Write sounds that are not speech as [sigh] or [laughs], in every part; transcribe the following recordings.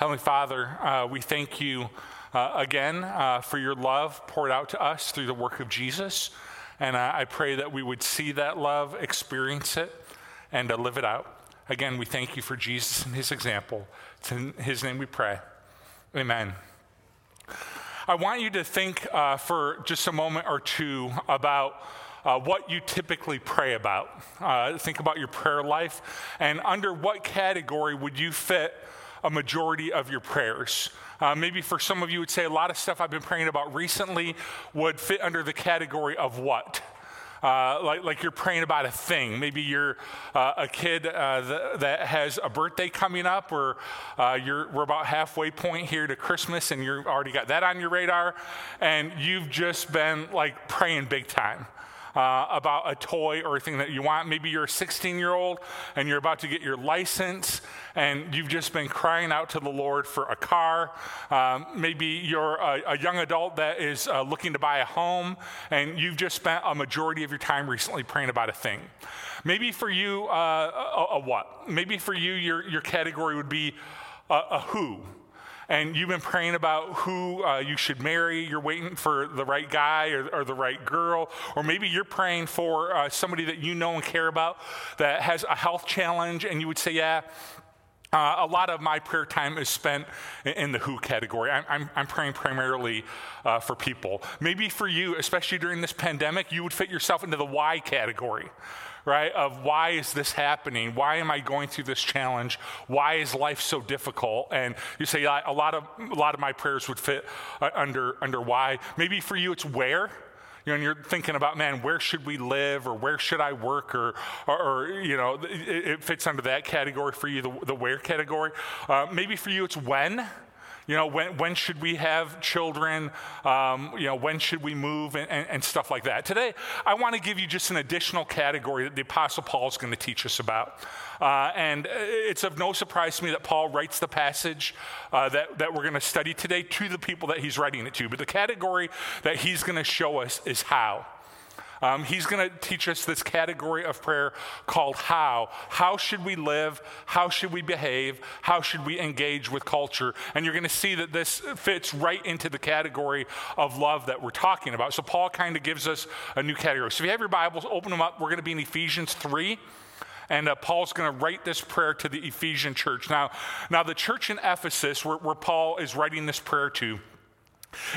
Heavenly Father, uh, we thank you uh, again uh, for your love poured out to us through the work of Jesus. And I pray that we would see that love, experience it, and live it out. Again, we thank you for Jesus and his example. It's in his name we pray. Amen. I want you to think uh, for just a moment or two about uh, what you typically pray about. Uh, think about your prayer life, and under what category would you fit a majority of your prayers. Uh, maybe for some of you, would say a lot of stuff I've been praying about recently would fit under the category of what? Uh, like, like you're praying about a thing. Maybe you're uh, a kid uh, th- that has a birthday coming up, or uh, we're about halfway point here to Christmas, and you've already got that on your radar, and you've just been like praying big time uh, about a toy or a thing that you want. Maybe you're a 16 year old and you're about to get your license and you've just been crying out to the Lord for a car. Um, maybe you're a, a, young adult that is uh, looking to buy a home and you've just spent a majority of your time recently praying about a thing. Maybe for you, uh, a, a, what? Maybe for you, your, your category would be a, a who and you've been praying about who uh, you should marry. You're waiting for the right guy or, or the right girl. Or maybe you're praying for uh, somebody that you know and care about that has a health challenge, and you would say, Yeah, uh, a lot of my prayer time is spent in, the who category. I'm, I'm, I'm praying primarily uh, for people. Maybe for you, especially during this pandemic, you would fit yourself into the why category right? Of why is this happening? Why am I going through this challenge? Why is life so difficult? And you say a lot of a lot of my prayers would fit uh, under under why. Maybe for you it's where. You know, and you're thinking about, man, where should we live or where should I work or, or, or you know, it, it, fits under that category for you, the, the where category. Uh, maybe for you it's when you know, when, when should we have children? Um, you know, when should we move and, and, and stuff like that. Today, I want to give you just an additional category that the Apostle Paul is going to teach us about. Uh, and it's of no surprise to me that Paul writes the passage uh, that, that we're going to study today to the people that he's writing it to. But the category that he's going to show us is how. Um, he's going to teach us this category of prayer called how. How should we live? How should we behave? How should we engage with culture? And you're going to see that this fits right into the category of love that we're talking about. So Paul kind of gives us a new category. So if you have your Bibles, open them up. We're going to be in Ephesians 3 and uh, Paul's going to write this prayer to the Ephesian church. Now, now the church in Ephesus, where, where Paul is writing this prayer to,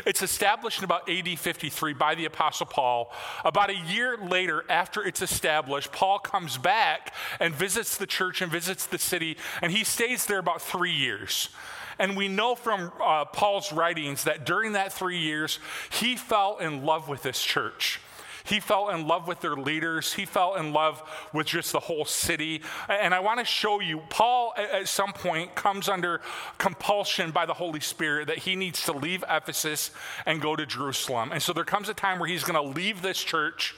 it's established in about AD 53 by the Apostle Paul. About a year later, after it's established, Paul comes back and visits the church and visits the city, and he stays there about three years. And we know from uh, Paul's writings that during that three years, he fell in love with this church. He fell in love with their leaders. He fell in love with just the whole city. And I want to show you, Paul at some point comes under compulsion by the Holy Spirit that he needs to leave Ephesus and go to Jerusalem. And so there comes a time where he's going to leave this church.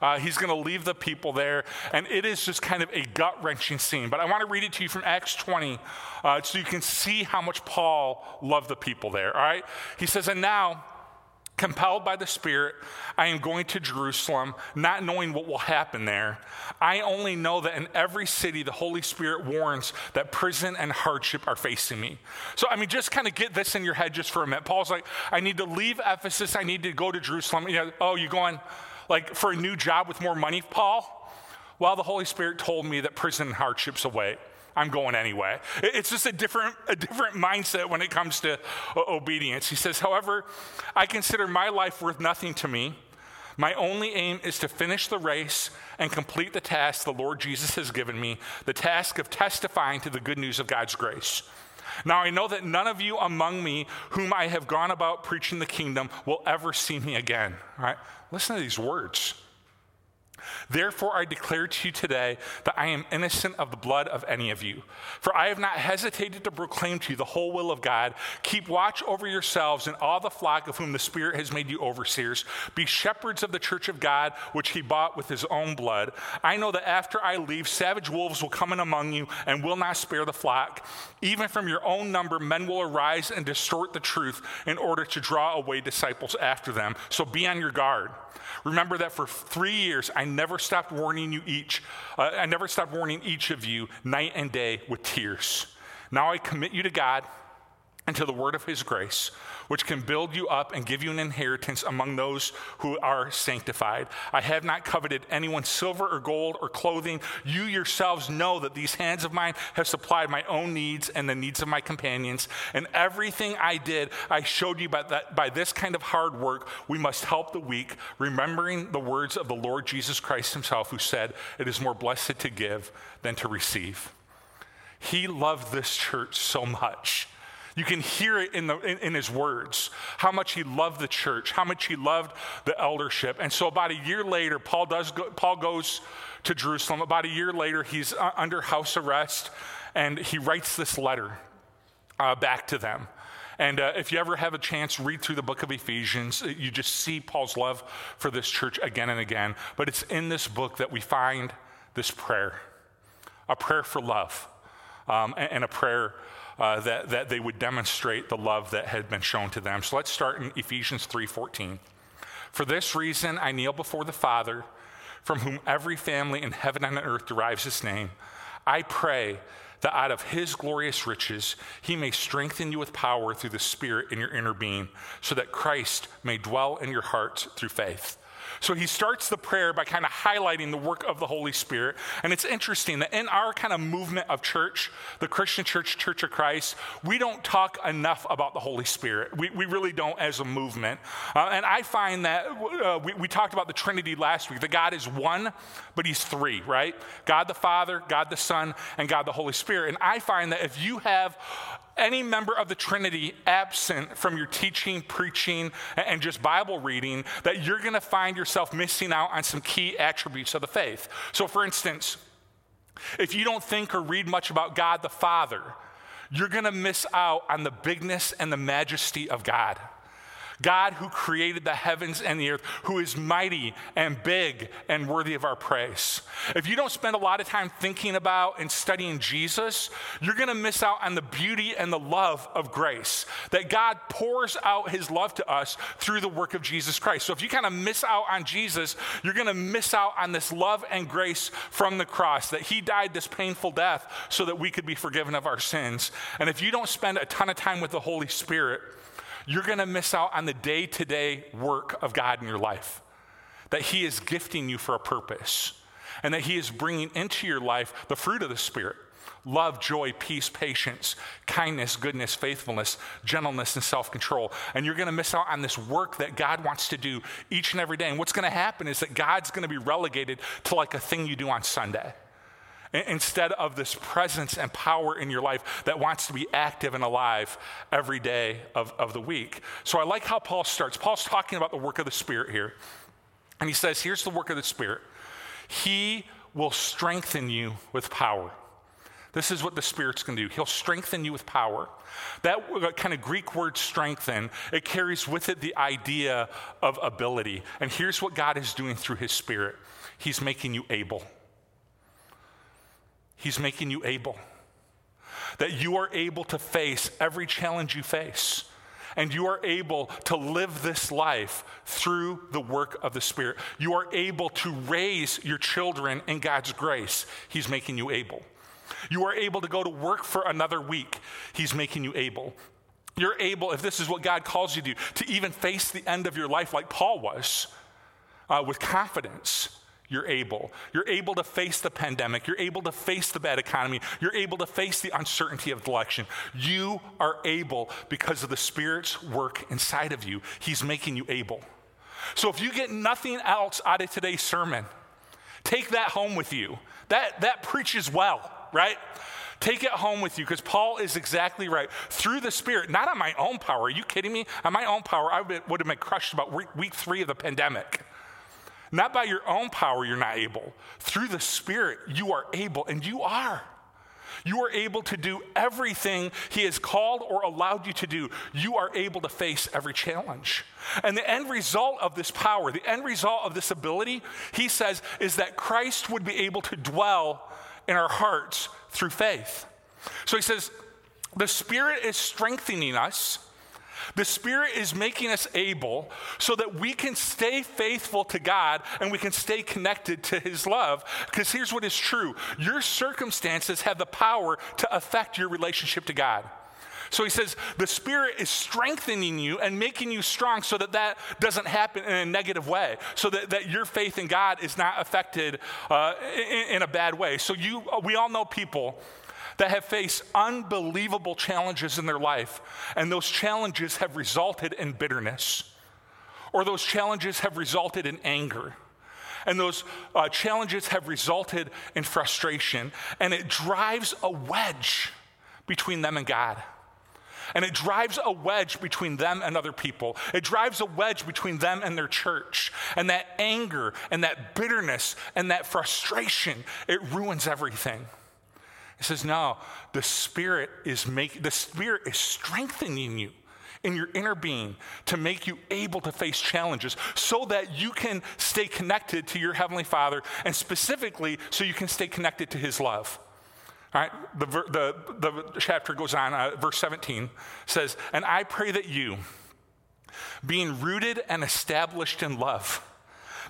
Uh, he's going to leave the people there, and it is just kind of a gut wrenching scene. But I want to read it to you from Acts 20 uh, so you can see how much Paul loved the people there. All right? He says, And now, Compelled by the Spirit, I am going to Jerusalem, not knowing what will happen there. I only know that in every city, the Holy Spirit warns that prison and hardship are facing me. So, I mean, just kind of get this in your head just for a minute. Paul's like, I need to leave Ephesus, I need to go to Jerusalem. You know, oh, you going like for a new job with more money, Paul? Well, the Holy Spirit told me that prison and hardship's away. I'm going anyway. It's just a different, a different mindset when it comes to uh, obedience. He says, however, I consider my life worth nothing to me. My only aim is to finish the race and complete the task the Lord Jesus has given me the task of testifying to the good news of God's grace. Now I know that none of you among me whom I have gone about preaching the kingdom will ever see me again. All right? Listen to these words. Therefore, I declare to you today that I am innocent of the blood of any of you. For I have not hesitated to proclaim to you the whole will of God. Keep watch over yourselves and all the flock of whom the Spirit has made you overseers. Be shepherds of the church of God, which he bought with his own blood. I know that after I leave, savage wolves will come in among you and will not spare the flock. Even from your own number, men will arise and distort the truth in order to draw away disciples after them. So be on your guard. Remember that for three years, I never stopped warning you each. Uh, I never stopped warning each of you night and day with tears. Now I commit you to God and to the word of his grace, which can build you up and give you an inheritance among those who are sanctified. I have not coveted anyone's silver or gold or clothing. You yourselves know that these hands of mine have supplied my own needs and the needs of my companions. And everything I did, I showed you by, that, by this kind of hard work, we must help the weak, remembering the words of the Lord Jesus Christ himself, who said, It is more blessed to give than to receive. He loved this church so much you can hear it in, the, in, in, his words, how much he loved the church, how much he loved the eldership. And so about a year later, Paul, does go, Paul goes to Jerusalem. About a year later, he's uh, under house arrest, and he writes this letter uh, back to them. And uh, if you ever have a chance, read through the book of Ephesians. Uh, you just see Paul's love for this church again and again. But it's in this book that we find this prayer a prayer for love um, and, and, a prayer uh, that, that they would demonstrate the love that had been shown to them. So let's start in Ephesians 3:14. For this reason I kneel before the Father, from whom every family in heaven and on earth derives its name. I pray that out of his glorious riches he may strengthen you with power through the Spirit in your inner being, so that Christ may dwell in your hearts through faith. So he starts the prayer by kind of highlighting the work of the Holy Spirit. And it's interesting that in our kind of movement of church, the Christian church, Church of Christ, we don't talk enough about the Holy Spirit. We, we really don't as a movement. Uh, and I find that uh, we, we talked about the Trinity last week that God is one, but he's three, right? God the Father, God the Son, and God the Holy Spirit. And I find that if you have any member of the Trinity absent from your teaching, preaching, and just Bible reading, that you're going to find yourself missing out on some key attributes of the faith. So, for instance, if you don't think or read much about God the Father, you're going to miss out on the bigness and the majesty of God. God who created the heavens and the earth, who is mighty and big and worthy of our praise. If you don't spend a lot of time thinking about and studying Jesus, you're going to miss out on the beauty and the love of grace. That God pours out his love to us through the work of Jesus Christ. So if you kind of miss out on Jesus, you're going to miss out on this love and grace from the cross, that he died this painful death so that we could be forgiven of our sins. And if you don't spend a ton of time with the Holy Spirit, you're going to miss out on the day to day work of God in your life. That He is gifting you for a purpose, and that He is bringing into your life the fruit of the Spirit love, joy, peace, patience, kindness, goodness, faithfulness, gentleness, and self control. And you're going to miss out on this work that God wants to do each and every day. And what's going to happen is that God's going to be relegated to like a thing you do on Sunday instead of this presence and power in your life that wants to be active and alive every day of, of the week. So I like how Paul starts. Paul's talking about the work of the Spirit here. And he says, Here's the work of the Spirit He will strengthen you with power. This is what the Spirit's going to do. He'll strengthen you with power. That kind of Greek word strengthen, it carries with it the idea of ability. And here's what God is doing through His Spirit He's making you able. He's making you able. That you are able to face every challenge you face. And you are able to live this life through the work of the Spirit. You are able to raise your children in God's grace. He's making you able. You are able to go to work for another week. He's making you able. You're able, if this is what God calls you to do, to even face the end of your life like Paul was uh, with confidence you're able. You're able to face the pandemic. You're able to face the bad economy. You're able to face the uncertainty of the election. You are able because of the Spirit's work inside of you. He's making you able. So if you get nothing else out of today's sermon, take that home with you. That, that preaches well, right? Take it home with you because Paul is exactly right. Through the Spirit, not on my own power. Are you kidding me? On my own power, I would have been crushed about week three of the pandemic. Not by your own power, you're not able. Through the Spirit, you are able, and you are. You are able to do everything He has called or allowed you to do. You are able to face every challenge. And the end result of this power, the end result of this ability, He says, is that Christ would be able to dwell in our hearts through faith. So He says, the Spirit is strengthening us the Spirit is making us able so that we can stay faithful to God and we can stay connected to His love. Because here's what is true your circumstances have the power to affect your relationship to God. So he says the Spirit is strengthening you and making you strong so that that doesn't happen in a negative way, so that, that your faith in God is not affected uh, in, in a bad way. So you, we all know people that have faced unbelievable challenges in their life, and those challenges have resulted in bitterness, or those challenges have resulted in anger. And those uh, challenges have resulted in frustration, and it drives a wedge between them and God. And it drives a wedge between them and other people. It drives a wedge between them and their church. And that anger and that bitterness and that frustration, it ruins everything. He says, No, the Spirit is making the Spirit is strengthening you in your inner being to make you able to face challenges so that you can stay connected to your Heavenly Father and specifically so you can stay connected to His love. All right, the, the, the chapter goes on, uh, verse 17 says, And I pray that you, being rooted and established in love,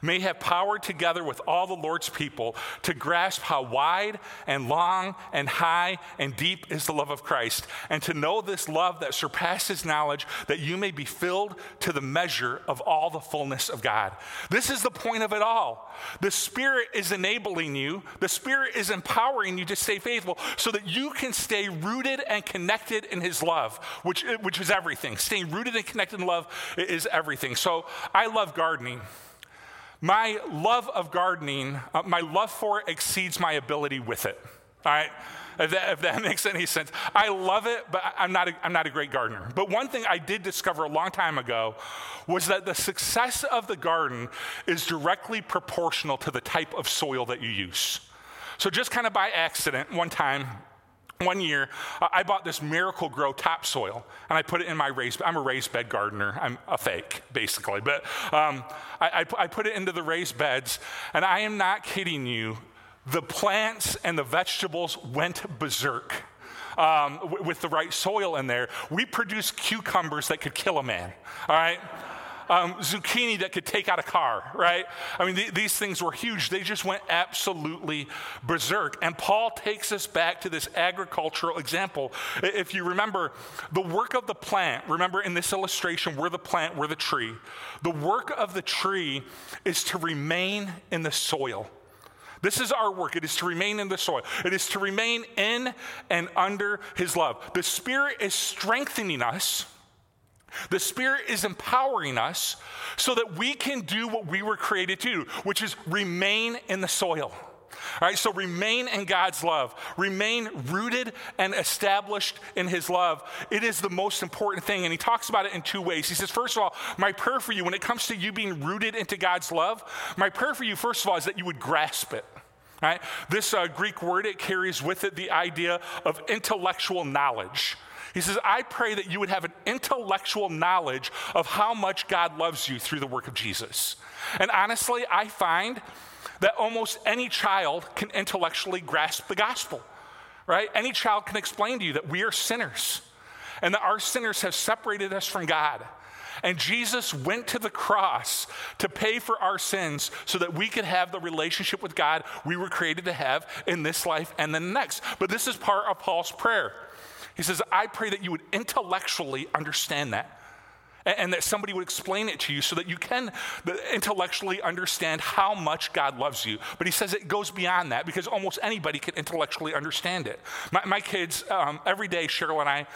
may have power together with all the Lord's people to grasp how wide and long and high and deep is the love of Christ, and to know this love that surpasses knowledge, that you may be filled to the measure of all the fullness of God. This is the point of it all. The Spirit is enabling you, the Spirit is empowering you to stay faithful so that you can stay rooted and connected in His love, which, which is everything. Staying rooted and connected in love is everything. So I love gardening. My love of gardening, uh, my love for it exceeds my ability with it. All right? If that, if that, [laughs] makes any sense. I love it, but I'm not, a, I'm not a great gardener. But one thing I did discover a long time ago was that the success of the garden is directly proportional to the type of soil that you use. So, just kind of by accident, one time, one year, I bought this Miracle-Gro topsoil and I put it in my raised I'm a raised bed gardener. I'm a fake, basically. But um, I, I, I put it into the raised beds, and I am not kidding you. The plants and the vegetables went berserk. Um, w- with the right soil in there, we produced cucumbers that could kill a man. All right? Um, zucchini that could take out a car, right? I mean, th- these things were huge. They just went absolutely berserk. And Paul takes us back to this agricultural example. If you remember, the work of the plant, remember in this illustration, we're the plant, we're the tree. The work of the tree is to remain in the soil. This is our work. It is to remain in the soil. It is to remain in and under His love. The Spirit is strengthening us the Spirit is empowering us so that we can do what we were created to do, which is remain in the soil. All right, so remain in God's love. Remain rooted and established in His love. It is the most important thing. And He talks about it in two ways. He says, first of all, my prayer for you, when it comes to you being rooted into God's love, my prayer for you, first of all, is that you would grasp it. Right? This uh, Greek word, it carries with it the idea of intellectual knowledge. He says, I pray that you would have an intellectual knowledge of how much God loves you through the work of Jesus. And honestly, I find that almost any child can intellectually grasp the gospel, right? Any child can explain to you that we are sinners and that our sinners have separated us from God. And Jesus went to the cross to pay for our sins so that we could have the relationship with God we were created to have in this life and the next. But this is part of Paul's prayer. He says, I pray that you would intellectually understand that and that somebody would explain it to you so that you can intellectually understand how much God loves you. But he says it goes beyond that because almost anybody can intellectually understand it. My, my kids, um, every day, Cheryl and I,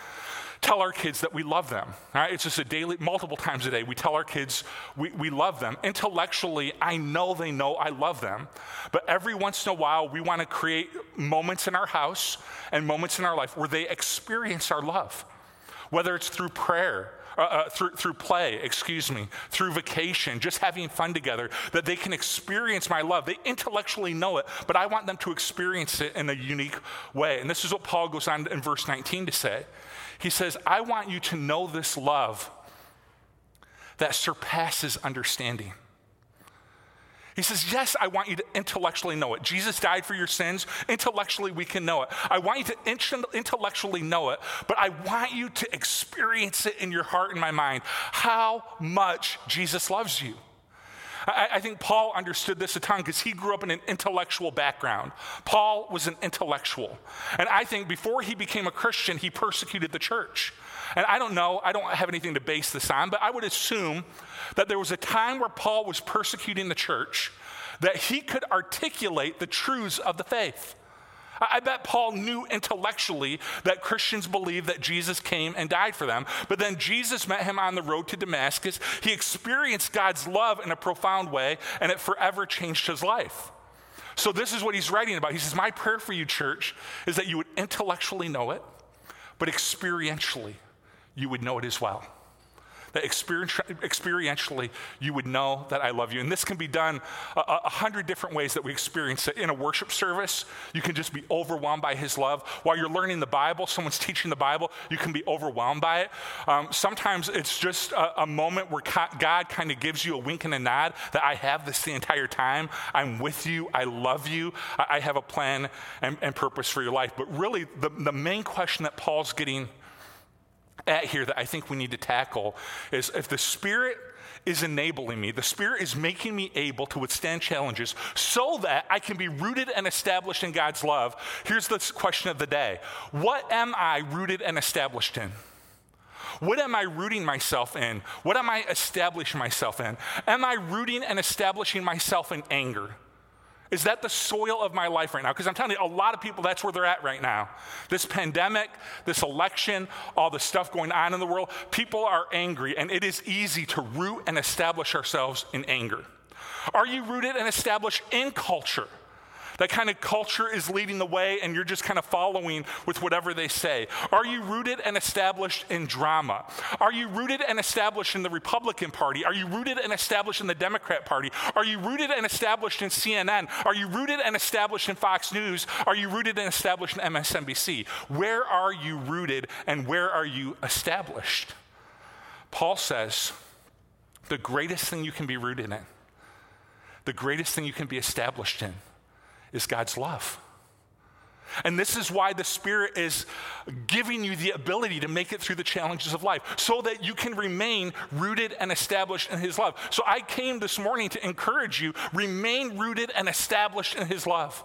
tell our kids that we love them. Right? It's just a daily, multiple times a day, we tell our kids we, we love them. Intellectually, I know they know I love them. But every once in a while, we want to create moments in our house and moments in our life where they experience our love, whether it's through prayer. Uh, uh, through, through play, excuse me, through vacation, just having fun together, that they can experience my love. They intellectually know it, but I want them to experience it in a unique way. And this is what Paul goes on in verse 19 to say. He says, I want you to know this love that surpasses understanding. He says, Yes, I want you to intellectually know it. Jesus died for your sins. Intellectually, we can know it. I want you to intellectually know it, but I want you to experience it in your heart and my mind how much Jesus loves you. I, I think Paul understood this a ton because he grew up in an intellectual background. Paul was an intellectual. And I think before he became a Christian, he persecuted the church. And I don't know, I don't have anything to base this on, but I would assume that there was a time where Paul was persecuting the church that he could articulate the truths of the faith. I bet Paul knew intellectually that Christians believe that Jesus came and died for them. But then Jesus met him on the road to Damascus. He experienced God's love in a profound way, and it forever changed his life. So, this is what he's writing about. He says, My prayer for you, church, is that you would intellectually know it, but experientially, you would know it as well [laughs] that experientially you would know that I love you. And this can be done a, a, hundred different ways that we experience it. In a worship service, you can just be overwhelmed by His love. While you're learning the Bible, someone's teaching the Bible, you can be overwhelmed by it. Um, sometimes it's just a, a moment where God kind of gives you a wink and a nod that I have this the entire time. I'm with you. I love you. I, I have a plan and, and purpose for your life. But really, the, the main question that Paul's getting at here that I think we need to tackle is if the Spirit is enabling me, the Spirit is making me able to withstand challenges so that I can be rooted and established in God's love. Here's the question of the day What am I rooted and established in? What am I rooting myself in? What am I establishing myself in? Am I rooting and establishing myself in anger? Is that the soil of my life right now? Because I'm telling you, a lot of people, that's where they're at right now. This pandemic, this election, all the stuff going on in the world, people are angry, and it is easy to root and establish ourselves in anger. Are you rooted and established in culture? That kind of culture is leading the way and you're just kind of following with whatever they say? Are you rooted and established in drama? Are you rooted and established in the Republican Party? Are you rooted and established in the Democrat Party? Are you rooted and established in CNN? Are you rooted and established in Fox News? Are you rooted and established in MSNBC? Where are you rooted and where are you established? Paul says the greatest thing you can be rooted in, the greatest thing you can be established in, is God's love. And this is why the Spirit is giving you the ability to make it through the challenges of life so that you can remain rooted and established in His love. So I came this morning to encourage you remain rooted and established in His love.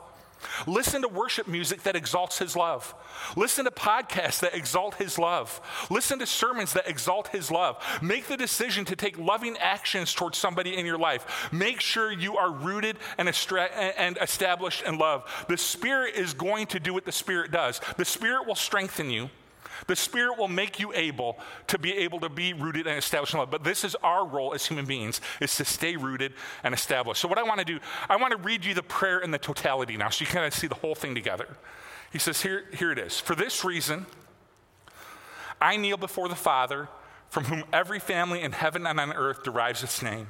Listen to worship music that exalts his love. Listen to podcasts that exalt his love. Listen to sermons that exalt his love. Make the decision to take loving actions towards somebody in your life. Make sure you are rooted and, established in love. The Spirit is going to do what the Spirit does. The Spirit will strengthen you. The Spirit will make you able to be able to be rooted and established in love. But this is our role as human beings, is to stay rooted and established. So what I want to do, I want to read you the prayer in the totality now, so you kind of see the whole thing together. He says, here, here it is. For this reason, I kneel before the Father, from whom every family in heaven and on earth derives its name.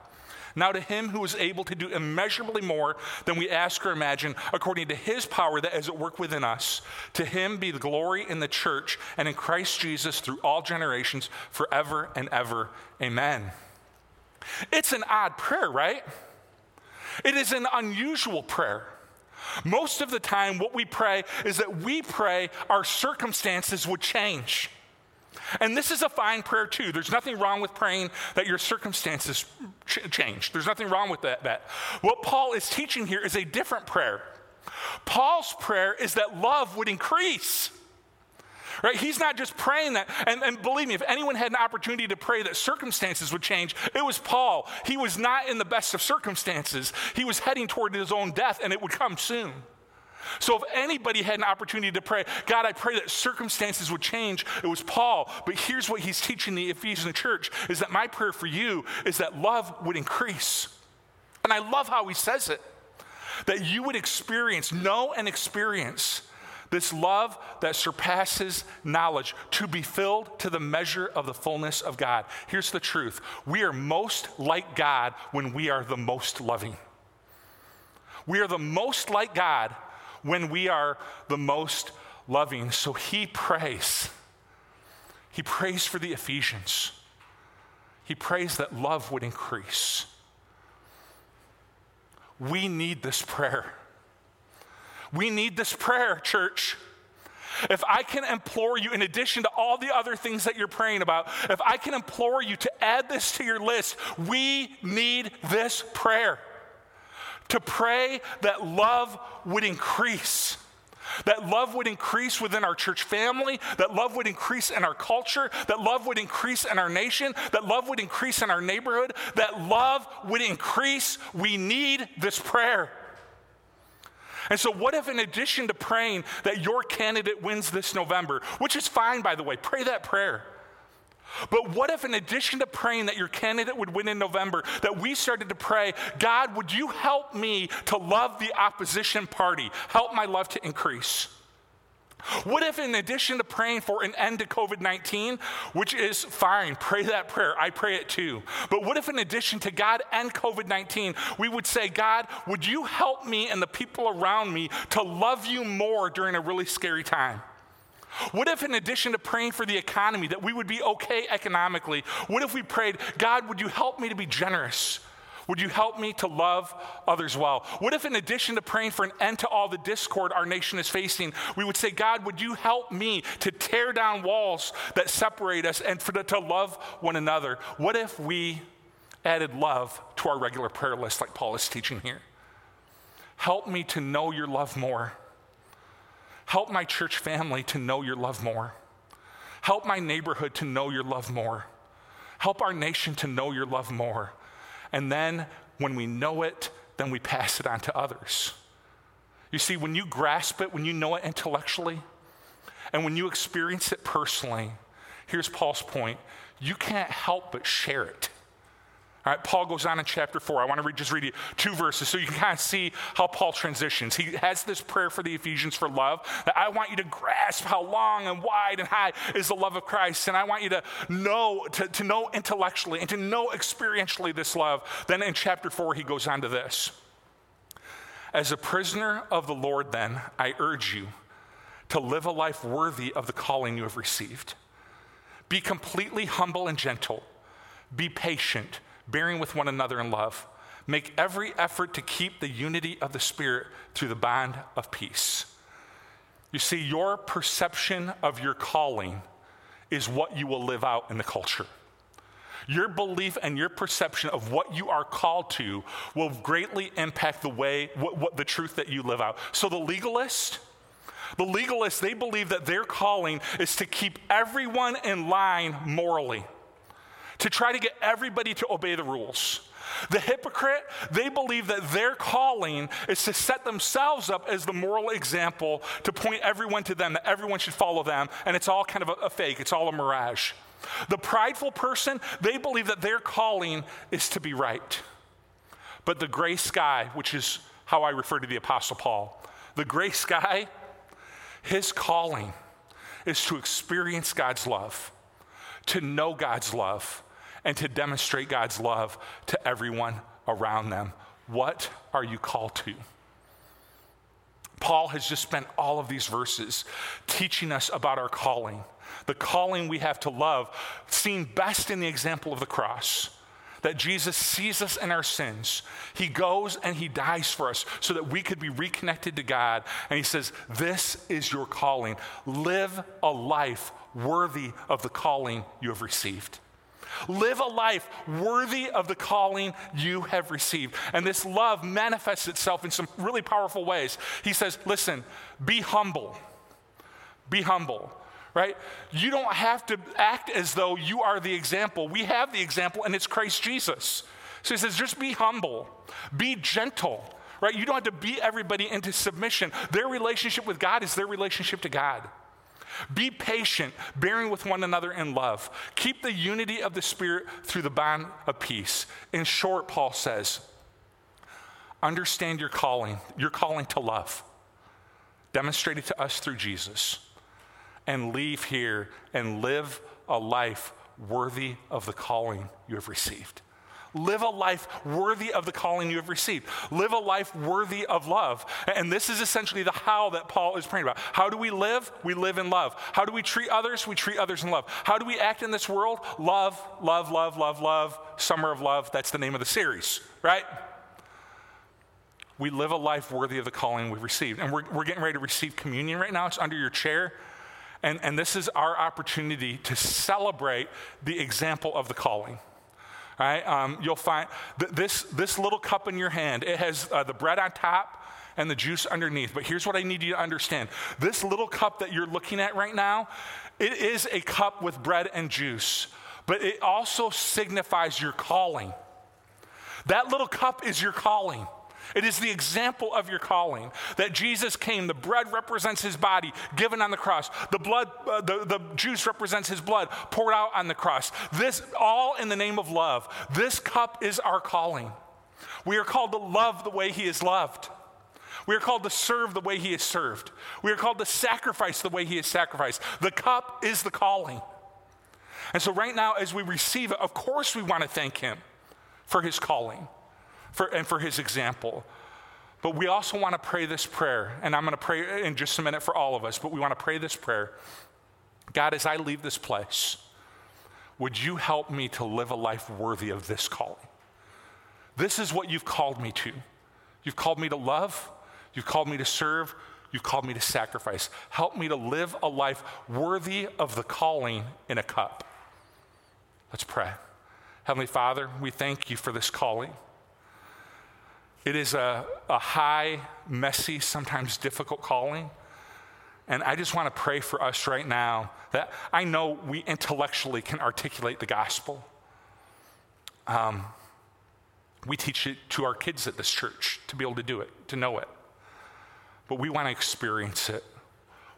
Now, to him who is able to do immeasurably more than we ask or imagine, according to his power that is at work within us, to him be the glory in the church and in Christ Jesus through all generations, forever and ever. Amen. It's an odd prayer, right? It is an unusual prayer. Most of the time, what we pray is that we pray our circumstances would change. And this is a fine prayer, too. There's nothing wrong with praying that your circumstances ch- change. There's nothing wrong with that, that. What Paul is teaching here is a different prayer. Paul's prayer is that love would increase. Right? He's not just praying that. And, and believe me, if anyone had an opportunity to pray that circumstances would change, it was Paul. He was not in the best of circumstances. He was heading toward his own death, and it would come soon. So if anybody had an opportunity to pray, God, I pray that circumstances would change, it was Paul. But here's what he's teaching the Ephesian church is that my prayer for you is that love would increase. And I love how he says it. That you would experience, know and experience this love that surpasses knowledge to be filled to the measure of the fullness of God. Here's the truth we are most like God when we are the most loving. We are the most like God when we are the most loving. So he prays. He prays for the Ephesians. He prays that love would increase. We need this prayer. We need this prayer, church. If I can implore you, in addition to all the other things that you're praying about, if I can implore you to add this to your list, we need this prayer. To pray that love would increase. That love would increase within our church family, that love would increase in our culture, that love would increase in our nation, that love would increase in our neighborhood, that love would increase. We need this prayer. And so, what if, in addition to praying that your candidate wins this November, which is fine, by the way, pray that prayer. But what if, in addition to praying that your candidate would win in November, that we started to pray, God, would you help me to love the opposition party? Help my love to increase. What if, in addition to praying for an end to COVID 19, which is fine, pray that prayer, I pray it too. But what if, in addition to God and COVID 19, we would say, God, would you help me and the people around me to love you more during a really scary time? What if, in addition to praying for the economy, that we would be okay economically, what if we prayed, God, would you help me to be generous? Would you help me to love others well? What if, in addition to praying for an end to all the discord our nation is facing, we would say, God, would you help me to tear down walls that separate us and for to love one another? What if we added love to our regular prayer list, like Paul is teaching here? Help me to know your love more. Help my church family to know your love more. Help my neighborhood to know your love more. Help our nation to know your love more. And then when we know it, then we pass it on to others. You see, when you grasp it, when you know it intellectually, and when you experience it personally, here's Paul's point you can't help but share it. All right, Paul goes on in chapter four. I want to read, just read you two verses so you can kind of see how Paul transitions. He has this prayer for the Ephesians for love that I want you to grasp how long and wide and high is the love of Christ. And I want you to know, to, to know intellectually and to know experientially this love. Then in chapter four, he goes on to this. As a prisoner of the Lord, then, I urge you to live a life worthy of the calling you have received. Be completely humble and gentle. Be patient bearing with one another in love. Make every effort to keep the unity of the Spirit through the bond of peace. You see, your perception of your calling is what you will live out in the culture. Your belief and your perception of what you are called to will greatly impact the way, what, what, the truth that you live out. So the legalist, the legalists, they believe that their calling is to keep everyone in line morally to try to get everybody to obey the rules. The hypocrite, they believe that their calling is to set themselves up as the moral example to point everyone to them, that everyone should follow them, and it's all kind of a, a fake, it's all a mirage. The prideful person, they believe that their calling is to be right. But the gray sky, which is how I refer to the Apostle Paul, the gray sky, his calling is to experience God's love, to know God's love, and to demonstrate God's love to everyone around them. What are you called to? Paul has just spent all of these verses teaching us about our calling, the calling we have to love, seen best in the example of the cross. That Jesus sees us in our sins. He goes and he dies for us so that we could be reconnected to God. And he says, This is your calling. Live a life worthy of the calling you have received. Live a life worthy of the calling you have received. And this love manifests itself in some really powerful ways. He says, Listen, be humble. Be humble, right? You don't have to act as though you are the example. We have the example, and it's Christ Jesus. So he says, Just be humble, be gentle right? You don't have to beat everybody into submission. Their relationship with God is their relationship to God. Be patient, bearing with one another in love. Keep the unity of the Spirit through the bond of peace. In short, Paul says, understand your calling, your calling to love, demonstrated to us through Jesus, and leave here and live a life worthy of the calling you have received. Live a life worthy of the calling you have received. Live a life worthy of love. And this is essentially the how that Paul is praying about. How do we live? We live in love. How do we treat others? We treat others in love. How do we act in this world? Love, love, love, love, love. Summer of Love. That's the name of the series, right? We live a life worthy of the calling we've received. And we're, we're getting ready to receive communion right now. It's under your chair. And, and this is our opportunity to celebrate the example of the calling. Right? Um, you'll find th- this, this little cup in your hand, it has uh, the bread on top and the juice underneath. But here's what I need you to understand this little cup that you're looking at right now, it is a cup with bread and juice, but it also signifies your calling. That little cup is your calling. It is the example of your calling that Jesus came. The bread represents his body given on the cross. The blood, uh, the, the juice represents his blood poured out on the cross. This all in the name of love. This cup is our calling. We are called to love the way he is loved. We are called to serve the way he is served. We are called to sacrifice the way he is sacrificed. The cup is the calling. And so, right now, as we receive it, of course, we want to thank him for his calling for, and for his example. But we also want to pray this prayer, and I'm going to pray in just a minute for all of us, but we want to pray this prayer. God, as I leave this place, would you help me to live a life worthy of this calling? This is what you've called me to. You've called me to love, you've called me to serve, you've called me to sacrifice. Help me to live a life worthy of the calling in a cup. Let's pray. Heavenly Father, we thank you for this calling. It is a, a high, messy, sometimes difficult calling. And I just want to pray for us right now that I know we intellectually can articulate the gospel. Um, we teach it to our kids at this church to be able to do it, to know it. But we want to experience it.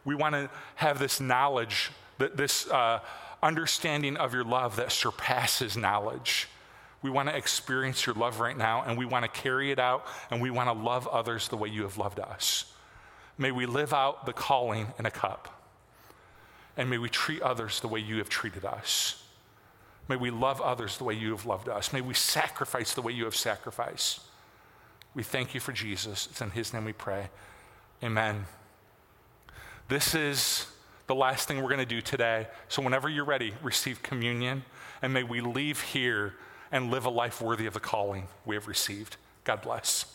We want to have this knowledge, that this uh, understanding of your love that surpasses knowledge. We want to experience your love right now, and we want to carry it out, and we want to love others the way you have loved us. May we live out the calling in a cup, and may we treat others the way you have treated us. May we love others the way you have loved us. May we sacrifice the way you have sacrificed. We thank you for Jesus. It's in his name we pray. Amen. This is the last thing we're going to do today. So, whenever you're ready, receive communion, and may we leave here and live a life worthy of the calling we have received. God bless.